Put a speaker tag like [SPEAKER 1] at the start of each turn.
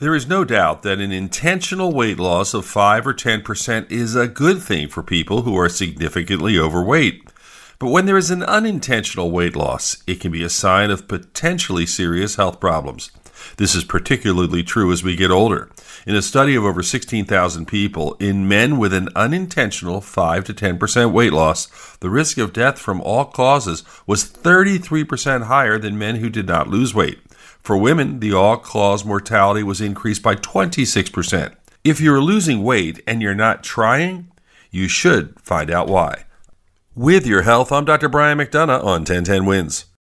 [SPEAKER 1] There is no doubt that an intentional weight loss of 5 or 10% is a good thing for people who are significantly overweight. But when there is an unintentional weight loss, it can be a sign of potentially serious health problems. This is particularly true as we get older. In a study of over 16,000 people, in men with an unintentional 5 to 10% weight loss, the risk of death from all causes was 33% higher than men who did not lose weight. For women, the all cause mortality was increased by 26%. If you're losing weight and you're not trying, you should find out why. With your health, I'm Dr. Brian McDonough on 1010 Wins.